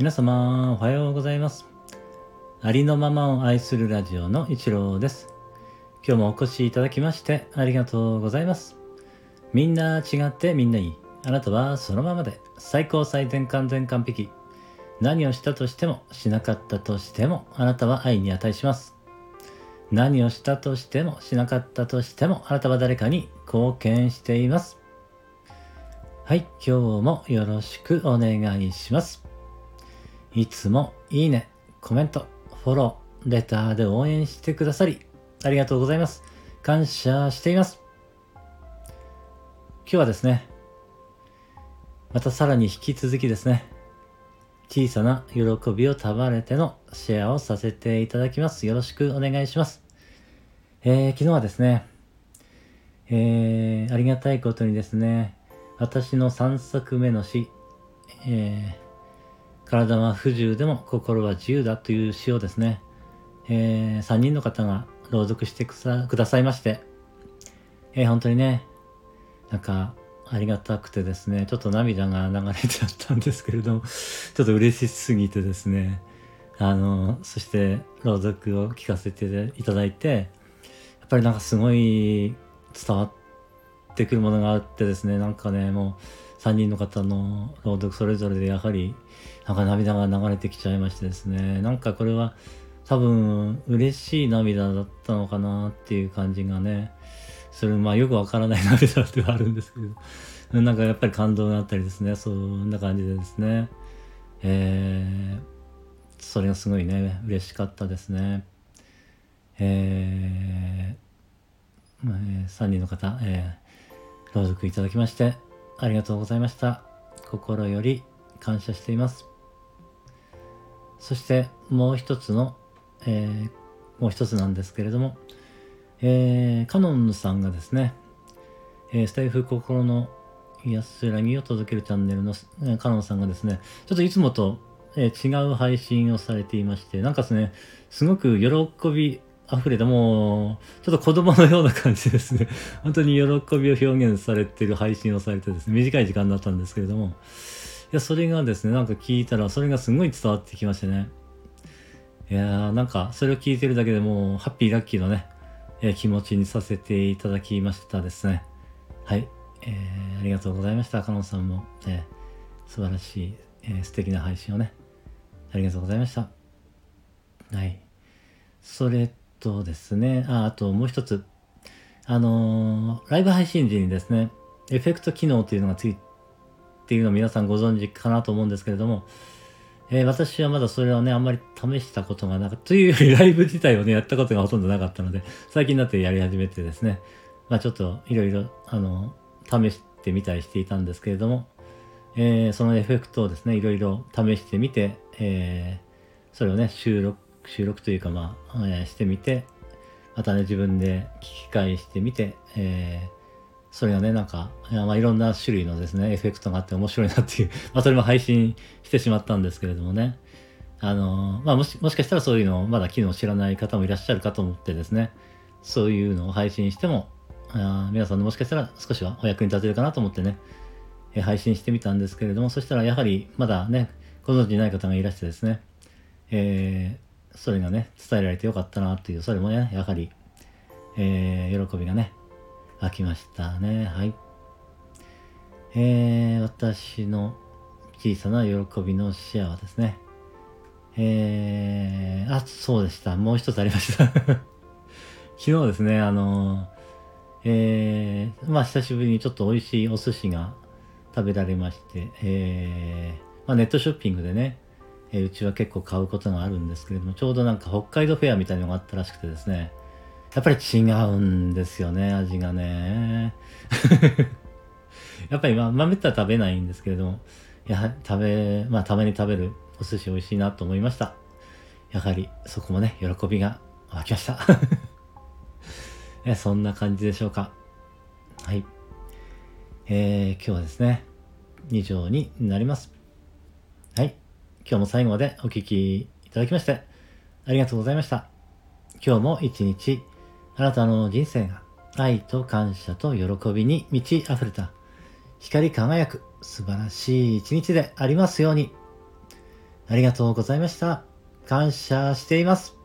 皆様、おはようございます。ありのままを愛するラジオの一郎です。今日もお越しいただきましてありがとうございます。みんな違ってみんないい。あなたはそのままで最高最善完全完璧。何をしたとしてもしなかったとしてもあなたは愛に値します。何をしたとしてもしなかったとしてもあなたは誰かに貢献しています。はい、今日もよろしくお願いします。いつもいいね、コメント、フォロー、レターで応援してくださり、ありがとうございます。感謝しています。今日はですね、またさらに引き続きですね、小さな喜びを束ねてのシェアをさせていただきます。よろしくお願いします。えー、昨日はですね、えー、ありがたいことにですね、私の3作目の詩、えー、体は不自由でも心は自由だという詩をですね、えー、3人の方が朗読してくださいまして、えー、本当にね、なんか、ありがたくてですね、ちょっと涙が流れちゃったんですけれども、ちょっと嬉しすぎてですね、あの、そして朗読を聞かせていただいて、やっぱりなんかすごい伝わってくるものがあってですね、なんかね、もう3人の方の朗読それぞれでやはり、なんか涙が流れてきちゃいましてですね、なんかこれは多分嬉しい涙だったのかなっていう感じがね、それまあよくわからない 涙ではあるんですけど、なんかやっぱり感動があったりですね、そんな感じでですね、えー、それがすごいね、嬉しかったですね。えー、まあえー、3人の方、えー、朗読いただきまして、ありがとうございました。心より感謝しています。そしてもう一つの、えー、もう一つなんですけれども、えー、カノンさんがですね、えー、スタイフ心の安らぎを届けるチャンネルの、えー、カノンさんがですね、ちょっといつもと、えー、違う配信をされていまして、なんかですね、すごく喜び溢れた、もう、ちょっと子供のような感じですね。本当に喜びを表現されてる配信をされてですね、短い時間だったんですけれども、いや、それがですね、なんか聞いたら、それがすごい伝わってきましてね。いやー、なんか、それを聞いてるだけでもう、ハッピーラッキーのね、えー、気持ちにさせていただきましたですね。はい。えー、ありがとうございました。カノンさんも、えー、素晴らしい、えー、素敵な配信をね、ありがとうございました。はい。それとですね、あ、あともう一つ、あのー、ライブ配信時にですね、エフェクト機能というのがついているのを皆さんご存知かなと思うんですけれども、えー、私はまだそれをね、あんまり試したことがなかった。というより、ライブ自体をね、やったことがほとんどなかったので、最近になってやり始めてですね、まあちょっといろいろ、あの、試してみたりしていたんですけれども、えー、そのエフェクトをですね、いろいろ試してみて、えー、それをね、収録、収録というかまあ、えー、してみて、またね、自分で聞き返してみて、えー、それがね、なんか、いまあ、いろんな種類のですね、エフェクトがあって面白いなっていう、まあ、それも配信してしまったんですけれどもね。あの、まあ、もし、もしかしたらそういうのをまだ機能知らない方もいらっしゃるかと思ってですね、そういうのを配信しても、あ皆さんのもしかしたら少しはお役に立てるかなと思ってね、え配信してみたんですけれども、そしたらやはりまだね、ご存知ない方がいらしてですね、えー、それがね、伝えられてよかったなっていう、それもね、やはり、えー、喜びがね、飽きましたね。はい。えー、私の小さな喜びのシェアはですね。えー、あ、そうでした。もう一つありました。昨日ですね、あの、えー、まあ久しぶりにちょっと美味しいお寿司が食べられまして、えー、まあネットショッピングでね、え、うちは結構買うことがあるんですけれども、ちょうどなんか北海道フェアみたいなのがあったらしくてですね、やっぱり違うんですよね、味がね。やっぱりまあ、まめったら食べないんですけれども、やはり食べ、まあたまに食べるお寿司美味しいなと思いました。やはりそこもね、喜びが湧きました。えそんな感じでしょうか。はい。えー、今日はですね、以上になります。今日も最後までお聴きいただきまして、ありがとうございました。今日も一日、あなたの人生が愛と感謝と喜びに満ち溢れた光り輝く素晴らしい一日でありますように。ありがとうございました。感謝しています。